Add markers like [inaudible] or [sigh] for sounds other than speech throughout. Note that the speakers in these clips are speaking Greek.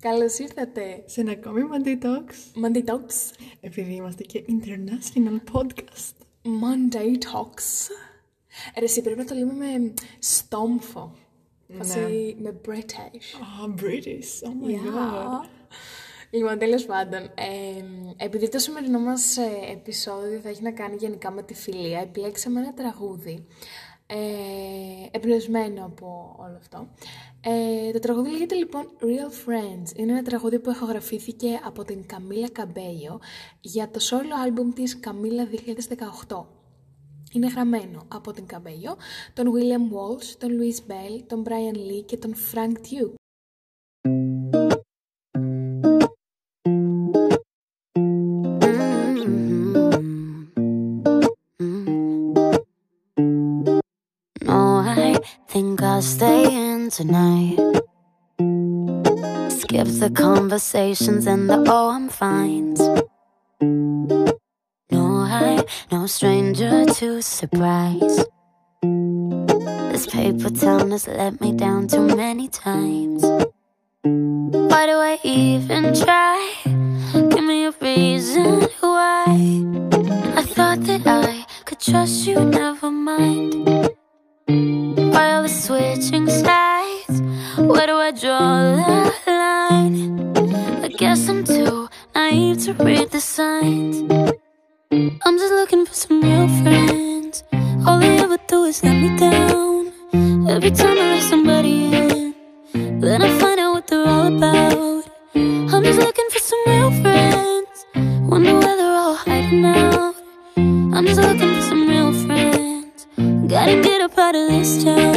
Καλώς ήρθατε. Σε ένα ακόμη Monday Talks. Monday Talks. Επειδή είμαστε και international podcast. Monday Talks. Ρε, εσύ πρέπει να το λέμε με στόμφο. Ναι. Φάση με British. Ah, British. Oh my god. Yeah. Λοιπόν, τέλος πάντων, ε, επειδή το σημερινό μας ε, επεισόδιο θα έχει να κάνει γενικά με τη φιλία, επιλέξαμε ένα τραγούδι ε, εμπνευσμένο από όλο αυτό. Ε, το τραγούδι λέγεται λοιπόν Real Friends. Είναι ένα τραγούδι που ηχογραφήθηκε από την Καμίλα Καμπέιο για το solo album της Καμίλα 2018. Είναι γραμμένο από την Καμπέιο, τον William Walsh, τον Louis Bell, τον Brian Lee και τον Frank Duke. Tonight. Skip the conversations and the oh, I'm fine. No, I no stranger to surprise. This paper town has let me down too many times. Why do I even try? Give me a reason why. I thought that I could trust you, never mind. Draw the line? I guess I'm too naive to read the signs. I'm just looking for some real friends. All they ever do is let me down. Every time I let somebody in, then I find out what they're all about. I'm just looking for some real friends. Wonder where they're all hiding out. I'm just looking for some real friends. Gotta get up out of this town.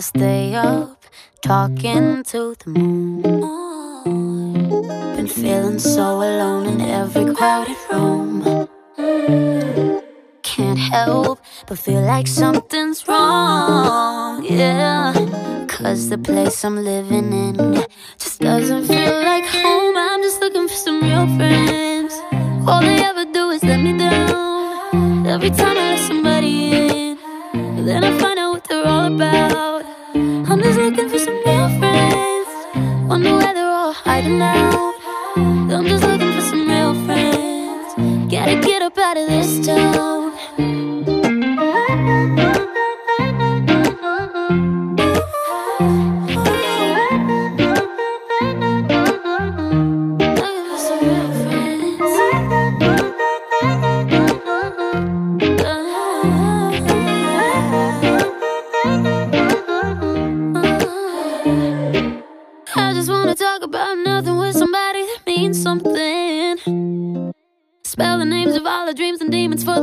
I stay up talking to the moon. Been feeling so alone in every crowded room. Can't help but feel like something's wrong, yeah. Cause the place I'm living in just doesn't feel like home. I'm just looking for some real friends. All they ever do is let me down. Every time I let somebody in, then I find out what they're all about. Hiding out. I'm just looking for some real friends. Gotta get up out of this town.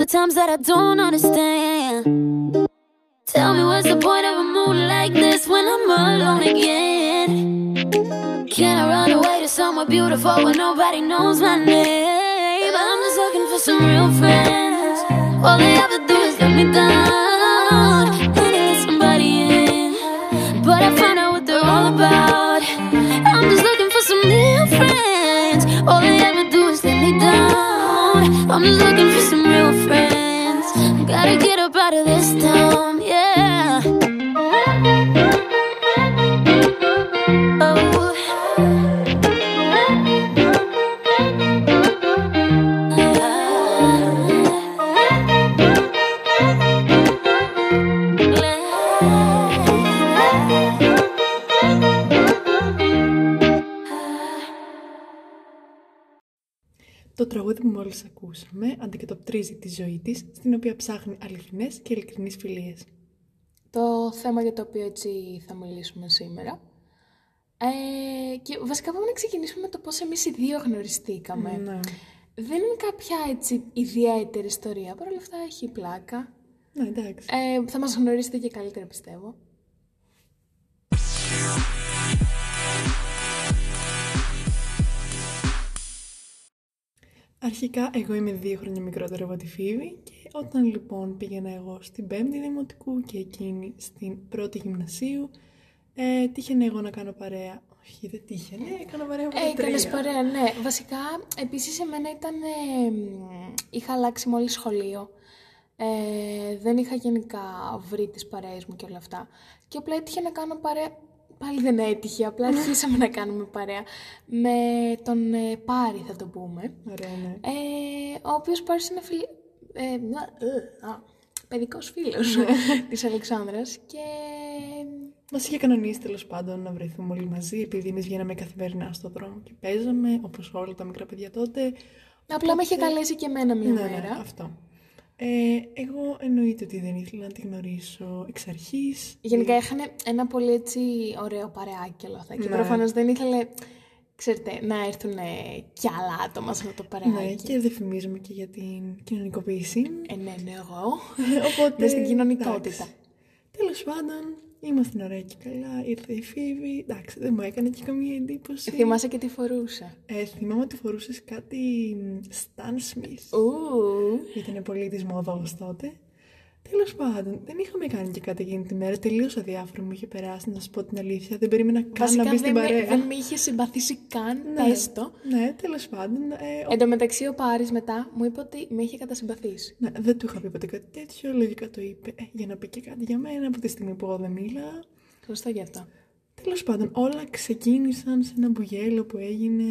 Times that I don't understand. Tell me what's the point of a moon like this when I'm alone again? Can I run away to somewhere beautiful where nobody knows my name? I'm just looking for some real friends. All they ever do is let me down. And somebody in, but I find out what they're all about. I'm just looking for some real friends. All they ever do is let me down. I'm just looking friends. Gotta get up out of this town, Το τραγούδι που μόλις ακούσαμε αντικατοπτρίζει τη ζωή της, στην οποία ψάχνει αληθινές και ειλικρινείς φιλίες. το θέμα για το οποίο έτσι θα μιλήσουμε σήμερα. Ε, και βασικά πάμε να ξεκινήσουμε με το πώς εμείς οι δύο γνωριστήκαμε. Ναι. Δεν είναι κάποια έτσι ιδιαίτερη ιστορία, παρ' όλα αυτά έχει πλάκα. Ναι, εντάξει. Ε, θα μας γνωρίσετε και καλύτερα πιστεύω. Αρχικά, εγώ είμαι δύο χρόνια μικρότερο από τη Φίβη και όταν λοιπόν πήγαινα εγώ στην πέμπτη δημοτικού και εκείνη στην πρώτη γυμνασίου, Ε, τύχαινε εγώ να κάνω παρέα. Όχι, δεν τύχαινε, έκανα παρέα από Ε, τα έκανες τρία. παρέα, ναι. Βασικά, επίσης εμένα ήταν... ε, μ, είχα αλλάξει μόλις σχολείο. Ε, δεν είχα γενικά βρει τις παρέες μου και όλα αυτά. Και απλά έτυχε να κάνω παρέα... Πάλι δεν έτυχε, απλά αρχίσαμε να κάνουμε παρέα. Με τον ε, Πάρη θα το πούμε. Ωραία, ναι. Ε, ο οποίος Πάρης είναι φίλη... Ε, να- ε, α, παιδικός φίλος Ναι. της Αλεξάνδρας και... Μας είχε κανονίσει τέλος πάντων να βρεθούμε όλοι μαζί, επειδή εμείς βγαίναμε καθημερινά στον δρόμο και παίζαμε, όπως όλα τα μικρά παιδιά τότε. Απλά με είχε Οπότε- καλέσει και εμένα μια Ναι, μέρα. αυτό. Ε, εγώ εννοείται ότι δεν ήθελα να τη γνωρίσω εξ αρχής. Γενικά είχαν ένα πολύ έτσι ωραίο παρεάκι και όλα αυτά. Και Ναι. προφανώς δεν ήθελε, ξέρετε, να έρθουν κι άλλα άτομα σε αυτό το παρεάκι. Ναι, και δεν φημίζουμε και για την κοινωνικοποίηση. Ε, ναι, ναι, εγώ. [laughs] Οπότε. Μες στην κοινωνικότητα. Τέλος πάντων, ήμασταν ωραία και καλά. Ήρθε η Φίβη. Εντάξει, δεν μου έκανε και καμία εντύπωση. Θυμάσαι και τι φορούσα. Ε, θυμάμαι ότι φορούσες κάτι μ, Stan Smith. Ου. Ήταν πολύ τη μόδα τότε. Τέλος πάντων, δεν είχαμε κάνει και κάτι εκείνη τη μέρα. Τελείω αδιάφορο μου είχε περάσει, να σα πω την αλήθεια. Δεν περίμενα καν Βασικά να μπει στην δεν, με, παρέα. δεν με είχε συμπαθήσει καν, Ναι. πες το. Ναι, τέλος πάντων. Ε, ο- Εν τω μεταξύ ο Πάρης μετά μου είπε ότι με είχε κατασυμπαθήσει. ναι, δεν του είχα πει ποτέ κάτι τέτοιο. Λογικά το είπε ε, για να πει και κάτι για μένα από τη στιγμή που εγώ δεν μίλα. Σωστό γι' αυτό. Τέλος πάντων, όλα ξεκίνησαν σε ένα μπουγέλο που έγινε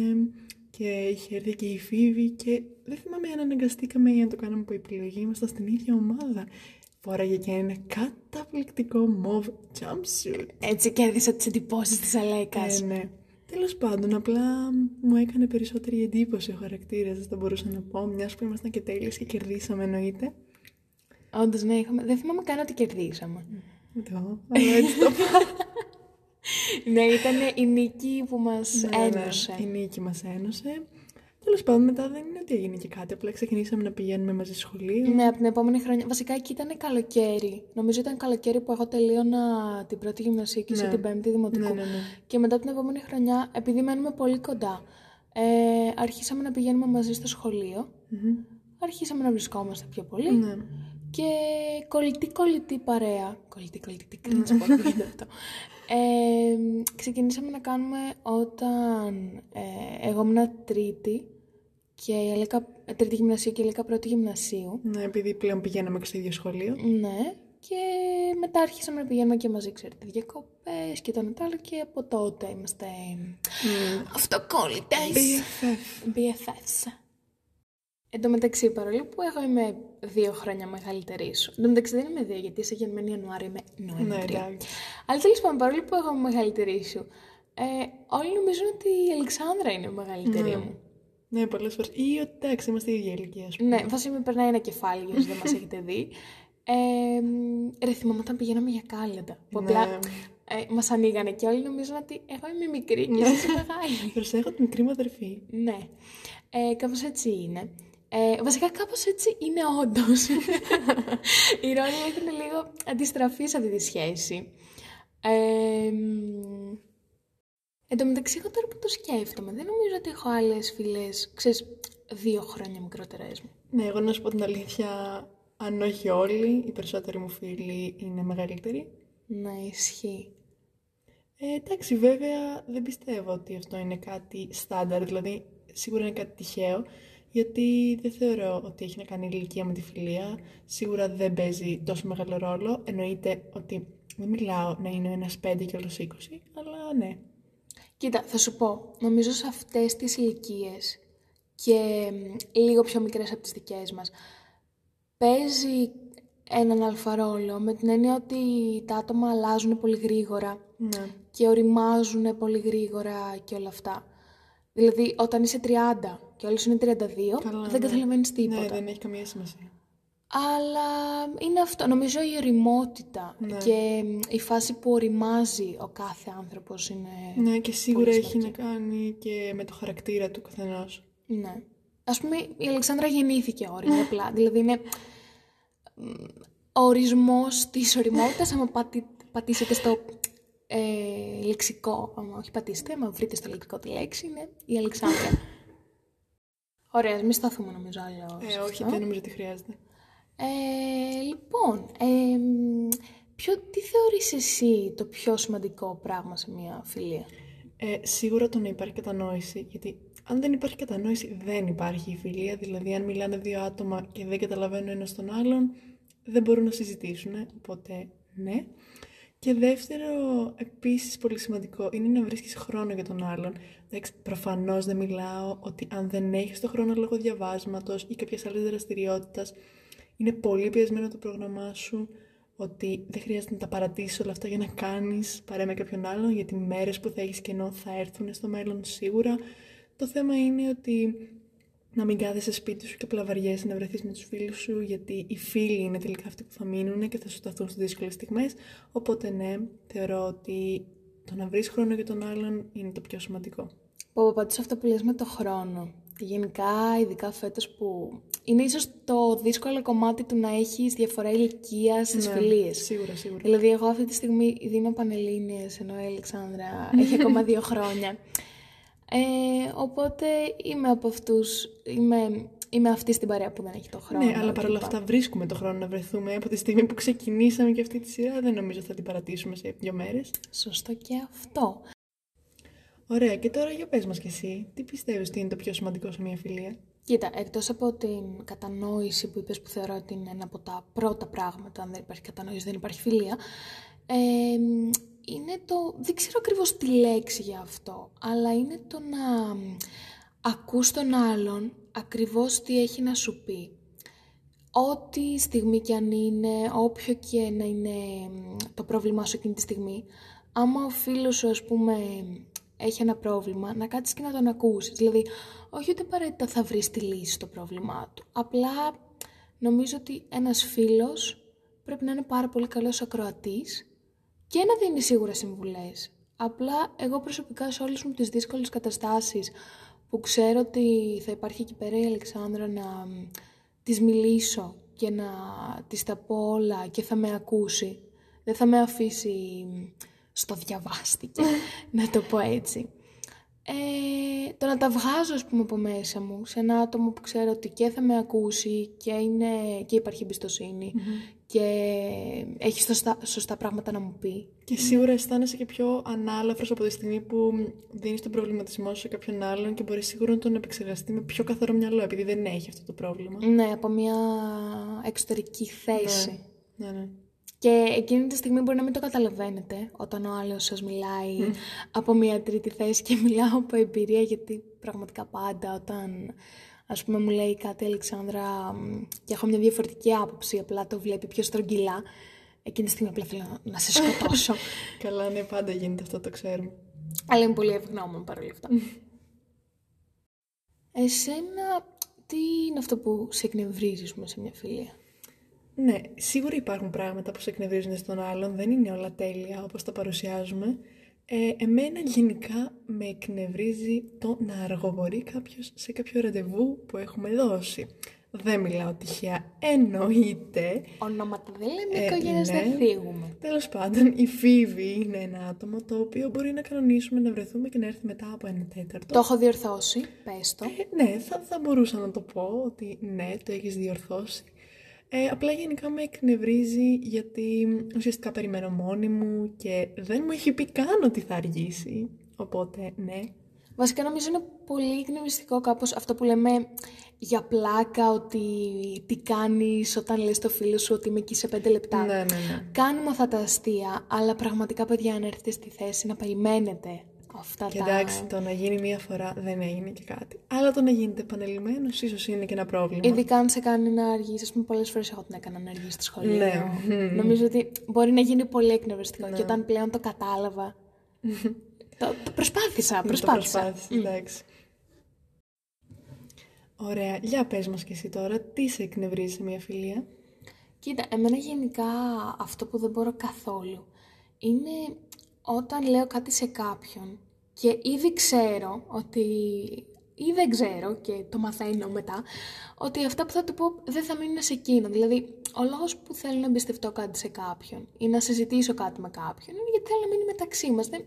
και είχε έρθει και η Φίβη και δεν θυμάμαι αν αναγκαστήκαμε ή αν το κάναμε από επιλογή. Ήμασταν στην ίδια ομάδα. Φόραγε και ένα καταπληκτικό mauve jumpsuit. Έτσι κέρδισα τις εντυπώσεις της Αλέκας. Ε, ναι. Τέλος πάντων, απλά μου έκανε περισσότερη εντύπωση ο χαρακτήρας, δεν θα μπορούσα να πω, μιας που ήμασταν και τέλειες και κερδίσαμε εννοείται. Όντως, ναι, είχαμε... δεν θυμάμαι καν ότι κερδίσαμε. Ούτε εγώ, αλλά έτσι το πάω. [laughs] ναι, ήταν η νίκη που μας Ναι, ναι, ένωσε. Η νίκη μας ένωσε. Τέλος πάντων, μετά δεν είναι ότι έγινε και κάτι, απλά ξεκινήσαμε να πηγαίνουμε μαζί σχολείο. Ναι, από την επόμενη χρονιά. Βασικά εκεί ήταν καλοκαίρι. Νομίζω ήταν καλοκαίρι που εγώ τελείωνα την πρώτη γυμνασίου και εσύ Ναι. την πέμπτη δημοτικού. Ναι, ναι, ναι. Και μετά από την επόμενη χρονιά, επειδή μένουμε πολύ κοντά, ε, αρχίσαμε να πηγαίνουμε μαζί στο σχολείο. Μμμ. Αρχίσαμε να βρισκόμαστε πιο πολύ. Ναι. Και κολλητή κολλητή παρέα. Κολλητή κολλητή, τι cringe που ακούγεται αυτό. Ε, ξεκινήσαμε να κάνουμε όταν ε, εγώ ήμουν τρίτη και η Αλέκα, ε, τρίτη γυμνασίου και η Αλέκα πρώτη γυμνασίου. Ναι, επειδή πλέον πηγαίναμε και στο ίδιο σχολείο. Ναι. Και μετά άρχισαμε να πηγαίνουμε και μαζί, ξέρετε, διακοπές και το ένα το άλλο και από τότε είμαστε αυτοκόλλητες. BFF. BFFs. Εν τω μεταξύ, παρόλο που εγώ είμαι δύο χρόνια μεγαλύτερη σου. Εν τω μεταξύ δεν είμαι δύο, γιατί είσαι γεννημένη Ιανουάριο, είμαι Ναι, Νοέμβριο. εντάξει. Αλλά τέλος πάντων, παρόλο που εγώ είμαι μεγαλύτερη σου, ε, όλοι νομίζουν ότι η Αλεξάνδρα είναι μεγαλύτερη μου. Ναι, πολλές φορές. Ή ότι εντάξει, είμαστε η ίδια ηλικία, ας πούμε. Ναι, βασικά με περνάει ένα κεφάλι για όσοι δεν μας έχετε δει. Ε, μ, ρε, θυμάμαι όταν πηγαίναμε για κάλεντα. Που απλά Ναι. ε, μας ανοίγανε και όλοι νομίζουν ότι εγώ είμαι μικρή και εσύ είσαι μεγάλη. [laughs] Προσέχω την μικρή μου αδερφή. Ναι. Ε, κάπως έτσι είναι. Ε, βασικά κάπως έτσι είναι όντως. Οι ρόλοι έχουν λίγο αντιστραφεί σε αυτή τη σχέση. Ε, μ, εν τω μεταξύ, εγώ τώρα που το σκέφτομαι, δεν νομίζω ότι έχω άλλες φίλες, ξέρεις, δύο χρόνια μικρότερες μου. Ναι, εγώ να σου πω την αλήθεια, αν όχι όλοι, οι περισσότεροι μου φίλοι είναι μεγαλύτεροι. Ναι, ισχύει. Ε, εντάξει, βέβαια δεν πιστεύω ότι αυτό είναι κάτι στάνταρ, δηλαδή σίγουρα είναι κάτι τυχαίο, γιατί δεν θεωρώ ότι έχει να κάνει η ηλικία με τη φιλία. Σίγουρα δεν παίζει τόσο μεγάλο ρόλο. Εννοείται ότι δεν μιλάω να είναι ο ένας 5 και όλος 20, αλλά ναι. Κοίτα, θα σου πω, νομίζω σε αυτές τις ηλικίες και μ, λίγο πιο μικρές από τις δικές μας, παίζει έναν αλφα ρόλο με την έννοια ότι τα άτομα αλλάζουν πολύ γρήγορα Ναι. και οριμάζουν πολύ γρήγορα και όλα αυτά. Δηλαδή, όταν είσαι 30 και όλος είναι 32, Καλά, δεν ναι. καταλαβαίνεις τίποτα. Ναι, δεν έχει καμία σημασία. Αλλά είναι αυτό. Νομίζω η οριμότητα Ναι. και μ, η φάση που οριμάζει ο κάθε άνθρωπος είναι... Ναι, και σίγουρα πολύ έχει να σημαντική. κάνει και με το χαρακτήρα του καθενός. Ναι. Ας πούμε, η Αλεξάνδρα γεννήθηκε όρημη απλά. [laughs] δηλαδή είναι μ, ο ορισμός της οριμότητας, άμα πατη- πατήσετε στο ε, λεξικό, άμα όχι πατήσετε, άμα βρείτε στο λεξικό τη λέξη, είναι η Αλεξάνδρα. [laughs] Ωραία, ας μην σταθούμε νομίζω άλλο. Ε, σε όχι, αυτό. δεν νομίζω ότι χρειάζεται. Ε, λοιπόν, ε, μ, ποιο, τι θεωρείς εσύ το πιο σημαντικό πράγμα σε μια φιλία; Ε, σίγουρα το να υπάρχει κατανόηση, γιατί αν δεν υπάρχει κατανόηση δεν υπάρχει η φιλία, δηλαδή αν μιλάνε δύο άτομα και δεν καταλαβαίνουν ένας τον άλλον, δεν μπορούν να συζητήσουν, οπότε ναι. Και δεύτερο, επίσης πολύ σημαντικό, είναι να βρίσκεις χρόνο για τον άλλον. Εντάξει, προφανώς δεν μιλάω ότι αν δεν έχεις το χρόνο λόγω διαβάσματος ή κάποιες άλλες δραστηριότητας, είναι πολύ πιεσμένο το πρόγραμμά σου, ότι δεν χρειάζεται να τα παρατήσεις όλα αυτά για να κάνεις παρέα με κάποιον άλλον, γιατί μέρες που θα έχεις κενό θα έρθουν στο μέλλον σίγουρα. Το θέμα είναι ότι να μην κάθεσαι σπίτι σου και απλά βαριέσαι να βρεθείς με τους φίλους σου, γιατί οι φίλοι είναι τελικά αυτοί που θα μείνουν και θα σου σταθούν στις δύσκολες στιγμές. Οπότε, ναι, θεωρώ ότι το να βρεις χρόνο για τον άλλον είναι το πιο σημαντικό. Πω, πάντω αυτό που λες με το χρόνο. Γενικά, ειδικά φέτος που είναι ίσως το δύσκολο κομμάτι του να έχεις διαφορά ηλικίας στις ναι, φιλίες. Σίγουρα, σίγουρα. Δηλαδή, εγώ αυτή τη στιγμή δίνω πανελλήνιες, ενώ η Αλεξάνδρα [laughs] έχει ακόμα δύο χρόνια. Ε, οπότε είμαι από αυτούς, είμαι, είμαι αυτή στην παρέα που δεν έχει το χρόνο. Ναι, αλλά παρόλα αυτά βρίσκουμε το χρόνο να βρεθούμε. Από τη στιγμή που ξεκινήσαμε και αυτή τη σειρά δεν νομίζω θα την παρατήσουμε σε δύο μέρες. Σωστό και αυτό. Ωραία, και τώρα για πες μας κι εσύ, τι πιστεύεις ότι είναι το πιο σημαντικό σε μια φιλία; Κοίτα, εκτός από την κατανόηση που είπες που θεωρώ ότι είναι ένα από τα πρώτα πράγματα, αν δεν υπάρχει κατανόηση δεν υπάρχει φιλία, ε, είναι το, δεν ξέρω ακριβώς τη λέξη για αυτό, αλλά είναι το να ακούς τον άλλον ακριβώς τι έχει να σου πει. Ό,τι στιγμή και αν είναι, όποιο και να είναι το πρόβλημά σου εκείνη τη στιγμή, άμα ο φίλος σου ας πούμε έχει ένα πρόβλημα, να κάτσεις και να τον ακούσεις. Δηλαδή, όχι ότι απαραίτητα θα βρεις τη λύση στο πρόβλημά του. Απλά νομίζω ότι ένας φίλος πρέπει να είναι πάρα πολύ καλός ακροατής και να δίνει σίγουρα συμβουλές. Απλά εγώ προσωπικά σε όλες μου τις δύσκολες καταστάσεις που ξέρω ότι θα υπάρχει εκεί πέρα η Αλεξάνδρα να της μιλήσω και να της τα πω όλα και θα με ακούσει. Δεν θα με αφήσει στο διαβάστηκε, [laughs] να το πω έτσι. Ε, το να τα βγάζω, ας πούμε, από μέσα μου σε ένα άτομο που ξέρω ότι και θα με ακούσει και, είναι, και υπάρχει και έχει σωστά, σωστά πράγματα να μου πει. Και σίγουρα αισθάνεσαι και πιο ανάλαφρος από τη στιγμή που δίνεις τον προβληματισμό σου σε κάποιον άλλον και μπορείς σίγουρα να τον επεξεργαστεί με πιο καθαρό μυαλό επειδή δεν έχει αυτό το πρόβλημα. Ναι, από μια εξωτερική θέση. Ναι, ναι. ναι. Και εκείνη τη στιγμή μπορεί να μην το καταλαβαίνετε όταν ο άλλος σας μιλάει από μια τρίτη θέση και μιλάω από εμπειρία γιατί πραγματικά πάντα όταν ας πούμε μου λέει κάτι η Αλεξάνδρα και έχω μια διαφορετική άποψη, απλά το βλέπει πιο στρογγυλά, εκείνη τη στιγμή απλά θέλω να σε σκοτώσω. [laughs] Καλά, ναι, πάντα γίνεται αυτό, το ξέρουμε. Αλλά είμαι πολύ ευγνώμων παρόλα αυτά. Εσένα, τι είναι αυτό που σε εκνευρίζεις σε μια φιλία; Ναι, σίγουρα υπάρχουν πράγματα που σε εκνευρίζουν στον άλλον, δεν είναι όλα τέλεια όπως τα παρουσιάζουμε. Ε, εμένα γενικά με εκνευρίζει το να αργοβορεί κάποιος σε κάποιο ραντεβού που έχουμε δώσει. Δεν μιλάω τυχαία, εννοείται. Ονόματα δεν λέμε, ε, οικογένειες ναι. δεν θίγουμε. Τέλος πάντων, η Φίβη είναι ένα άτομο το οποίο μπορεί να κανονίσουμε να βρεθούμε και να έρθει μετά από ένα τέταρτο. Το έχω διορθώσει, πες το. Ε, ναι, θα, θα μπορούσα να το πω ότι ναι, το έχεις διορθώσει. Ε, απλά γενικά με εκνευρίζει γιατί ουσιαστικά περιμένω μόνη μου και δεν μου έχει πει καν ότι θα αργήσει. Οπότε, ναι. Βασικά νομίζω είναι πολύ εκνευριστικό κάπως αυτό που λέμε για πλάκα ότι τι κάνεις όταν λες στο φίλο σου ότι είμαι εκεί σε πέντε λεπτά. Ναι, ναι, ναι. Κάνουμε αυτά τα αστεία, αλλά πραγματικά παιδιά αν έρθετε στη θέση να περιμένετε αυτά και εντάξει, το να γίνει μία φορά δεν έγινε και κάτι. Αλλά το να γίνεται επανελειμμένο ίσως είναι και ένα πρόβλημα. Ειδικά αν σε κάνει να αργήσει. Α πούμε, πολλές φορές εγώ την έκανα να αργήσει στη σχολή. Ναι. Νομίζω ότι μπορεί να γίνει πολύ εκνευριστικό. Ναι. Και όταν πλέον το κατάλαβα. [laughs] το, το προσπάθησα. Προσπάθησα. το προσπάθησα, εντάξει. Ωραία. Για πες μας και εσύ τώρα, τι σε εκνευρίζει σε μια φιλία; Κοίτα, εμένα γενικά αυτό που δεν μπορώ καθόλου είναι όταν λέω κάτι σε κάποιον και ήδη ξέρω ότι ή δεν ξέρω και το μαθαίνω μετά, ότι αυτά που θα του πω δεν θα μείνουν σε εκείνο. Δηλαδή, ο λόγος που θέλω να εμπιστευτώ κάτι σε κάποιον ή να συζητήσω κάτι με κάποιον είναι γιατί θέλω να μείνει μεταξύ μας. Δεν,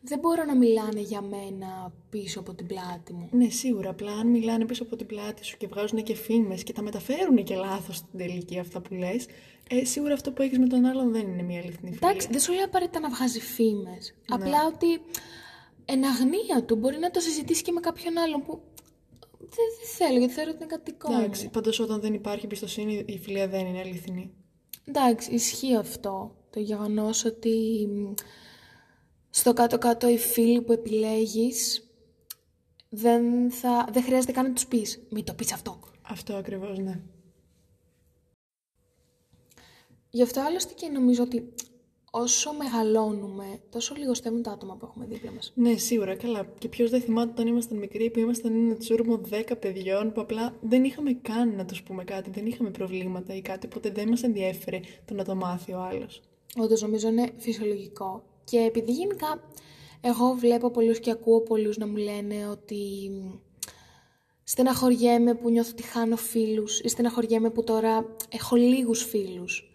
δεν μπορώ να μιλάνε για μένα πίσω από την πλάτη μου. Ναι, σίγουρα. Απλά αν μιλάνε πίσω από την πλάτη σου και βγάζουν και φήμες και τα μεταφέρουν και λάθος στην τελική αυτά που λες, ε, σίγουρα αυτό που έχεις με τον άλλον δεν είναι μια αληθινή φιλία. Εντάξει, δεν σου λέω απαραίτητα να βγάζει φήμες. Απλά ότι εν αγνία του μπορεί να το συζητήσει και με κάποιον άλλον που δεν, δεν θέλω γιατί θεωρώ ότι είναι κάτι δικό μου. Εντάξει, πάντως όταν δεν υπάρχει εμπιστοσύνη, η φιλία δεν είναι αληθινή. Εντάξει, ισχύει αυτό. Το γεγονός ότι μ, στο κάτω-κάτω οι φίλοι που επιλέγεις δεν, θα, δεν χρειάζεται καν να τους πεις. Μην το πεις αυτό. Αυτό ακριβώς, ναι. Γι' αυτό άλλωστε και νομίζω ότι όσο μεγαλώνουμε, τόσο λιγοστεύουν τα άτομα που έχουμε δίπλα μας. Ναι, σίγουρα, καλά. Και ποιος δεν θυμάται όταν ήμασταν μικροί που ήμασταν ένα τσούρμο 10 παιδιών που απλά δεν είχαμε καν να τους πούμε κάτι, δεν είχαμε προβλήματα ή κάτι, οπότε δεν μας ενδιέφερε το να το μάθει ο άλλος. Όντως νομίζω είναι φυσιολογικό. Και επειδή γενικά εγώ βλέπω πολλούς και ακούω πολλούς να μου λένε ότι μ, στεναχωριέμαι που νιώθω ότι χάνω φίλους ή στεναχωριέμαι που τώρα έχω λίγους φίλους.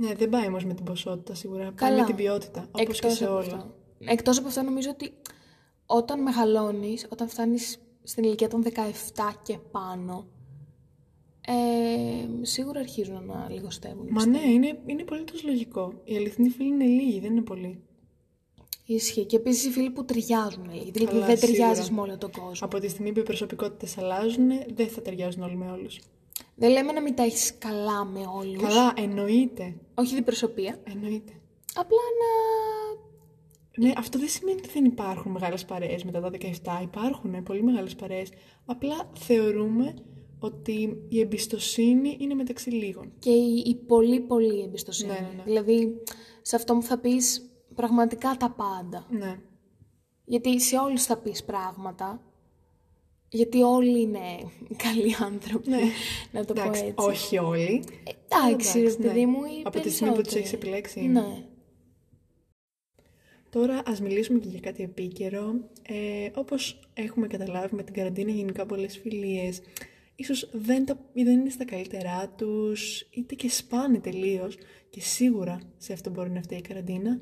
Ναι, δεν πάει όμως με την ποσότητα σίγουρα. Πάει Καλά. με την ποιότητα. Όπως και Εκτός σε από όλα. αυτό. Εκτός από αυτό νομίζω ότι όταν μεγαλώνεις, όταν φτάνεις στην ηλικία των 17 και πάνω, ε, σίγουρα αρχίζουν να λιγοστεύουν. Μα ναι, είναι, είναι πολύ λογικό. Οι αληθινοί φίλοι είναι λίγοι, δεν είναι πολλοί. Ισχύει. Και επίσης οι φίλοι που ταιριάζουν λίγοι. Δηλαδή Καλά, δεν σίγουρα. ταιριάζει με όλο τον κόσμο. Από τη στιγμή που οι προσωπικότητες αλλάζουν, δεν θα ταιριάζουν όλοι με όλους. Δεν λέμε να μην τα έχεις καλά με όλους. Καλά, εννοείται. Όχι διπροσωπεία. Εννοείται. Απλά να. Ναι, αυτό δεν σημαίνει ότι δεν υπάρχουν μεγάλες παρέες μετά τα 17. Υπάρχουν πολύ μεγάλες παρέες. Απλά θεωρούμε ότι η εμπιστοσύνη είναι μεταξύ λίγων. και η, η πολύ πολύ εμπιστοσύνη. Ναι, ναι, ναι. Δηλαδή σε αυτό μου θα πεις πραγματικά τα πάντα. Ναι. Γιατί σε όλους θα πεις πράγματα. Γιατί όλοι είναι καλοί άνθρωποι. να το Εντάξει, πω έτσι. όχι όλοι. Εντάξει, ρε Εντάξει, παιδί ναι. μου, οι Από τη στιγμή που τους έχεις περισσότεροι. επιλέξει. είναι. Ναι. Τώρα ας μιλήσουμε και για κάτι επίκαιρο. Ε, όπως έχουμε καταλάβει με την καραντίνα γενικά πολλές φιλίες ίσως δεν, τα, ή δεν είναι στα καλύτερά τους είτε και σπάνε τελείως και σίγουρα σε αυτό μπορεί να φταίει η καραντίνα.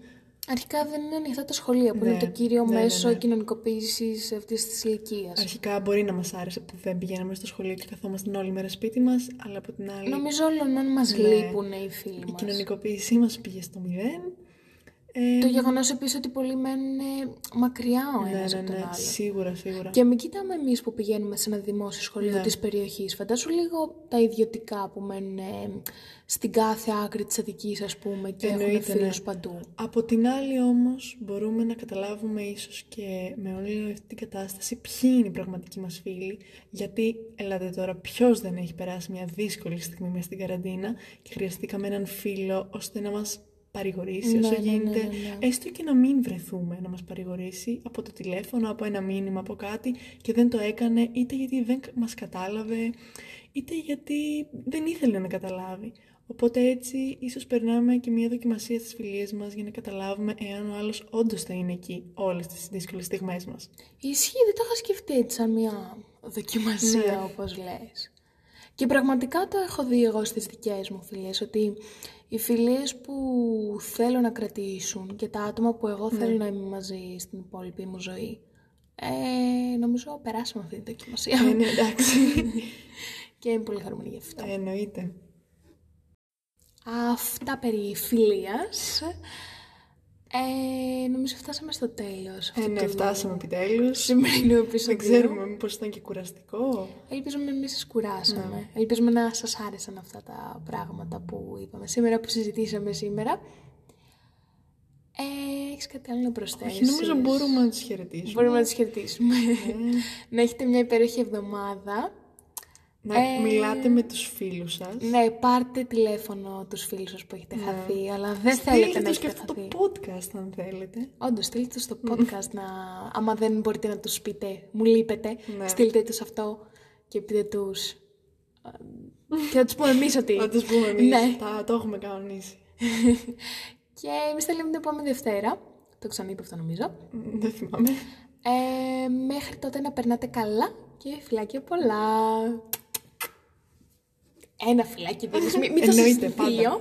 Αρχικά δεν είναι ανοιχτά τα σχολεία που Ναι, είναι το κύριο ναι, ναι, μέσο ναι. κοινωνικοποίησης αυτής της ηλικίας. Αρχικά μπορεί να μας άρεσε που δεν πηγαίναμε στο σχολείο και καθόμασταν όλη μέρα σπίτι μας, αλλά από την άλλη Νομίζω όλων μας Ναι. λείπουν οι φίλοι η μας. κοινωνικοποίησή μας πήγε στο μηδέν. Ε, Το γεγονός επίσης ότι πολλοί μένουν μακριά ο ναι, ένας ναι, από τον ναι, άλλο. σίγουρα, σίγουρα. Και μην κοιτάμε εμείς που πηγαίνουμε σε ένα δημόσιο σχολείο Ναι. της περιοχής. Φαντάσου λίγο τα ιδιωτικά που μένουν ε, στην κάθε άκρη της Αττικής, ας πούμε, και έχουν Εννοείται, ναι. φίλους παντού. Από την άλλη όμως μπορούμε να καταλάβουμε ίσως και με όλη αυτή την κατάσταση ποιοι είναι οι πραγματικοί μας φίλοι γιατί ελάτε τώρα ποιος δεν έχει περάσει μια δύσκολη στιγμή μέσα στην καραντίνα και χρειαστήκαμε έναν φίλο ώστε να μας παρηγορήσει Ναι, όσο ναι, ναι, γίνεται ναι, ναι. έστω και να μην βρεθούμε να μας παρηγορήσει από το τηλέφωνο, από ένα μήνυμα, από κάτι και δεν το έκανε είτε γιατί δεν μας κατάλαβε είτε γιατί δεν ήθελε να καταλάβει. Οπότε έτσι ίσως περνάμε και μια δοκιμασία στις φιλίες μας για να καταλάβουμε εάν ο άλλος όντως θα είναι εκεί όλες τις δύσκολες στιγμές μας. Ισχύει, δεν το είχα σκεφτεί έτσι σαν μια δοκιμασία, Ναι. όπως λες. Και πραγματικά το έχω δει εγώ στις δικές μου φιλίες, ότι οι φιλίες που θέλω να κρατήσουν και τα άτομα που εγώ θέλω να είμαι μαζί στην υπόλοιπη μου ζωή, ε, νομίζω περάσαμε αυτή τη δοκιμασία. Ε, ναι, εντάξει. [laughs] και είμαι πολύ χαρούμενη γι' αυτό. Ε, εννοείται. Αυτά περί φιλίας. Ε, νομίζω φτάσαμε στο τέλος. Ε, αυτού ναι, του φτάσαμε επιτέλους. σημερινού επεισοδίου. Δεν ξέρουμε μήπως ήταν και κουραστικό. Ελπίζουμε μην σας κουράσαμε. Ναι. Ελπίζουμε να σας άρεσαν αυτά τα πράγματα που είπαμε σήμερα, που συζητήσαμε σήμερα. Ε, έχεις κάτι άλλο να προσθέσεις; Όχι, νομίζω μπορούμε να τους χαιρετήσουμε. Μπορούμε να τους χαιρετήσουμε. Ναι. [laughs] να έχετε μια υπέροχη εβδομάδα. Να Ε, μιλάτε με τους φίλους σας. Ναι, πάρτε τηλέφωνο τους φίλους σας που έχετε χαθεί, αλλά δεν θέλετε Ναι. Στείλτε να τους και έχετε αυτό χαθεί. το podcast αν θέλετε. Όντως, στείλτε τους στο podcast να... άμα δεν μπορείτε να τους πείτε, μου λείπετε, Ναι. στείλτε τους αυτό και πείτε τους... ε, και θα τους πούμε εμείς ότι... [laughs] Θα τους πούμε εμείς. Ναι. Τα, το έχουμε κανονίσει. [laughs] και εμείς θα λέμε την επόμενη Δευτέρα. Το ξαναείπα αυτό νομίζω. Μ, Δεν θυμάμαι. Ε, μέχρι τότε να περνάτε καλά και Φυλάκια, φυλάκια πολλά. Ένα φυλάκι δίνεις, μην, μην το Εννοείται, σας πάντα. δύο.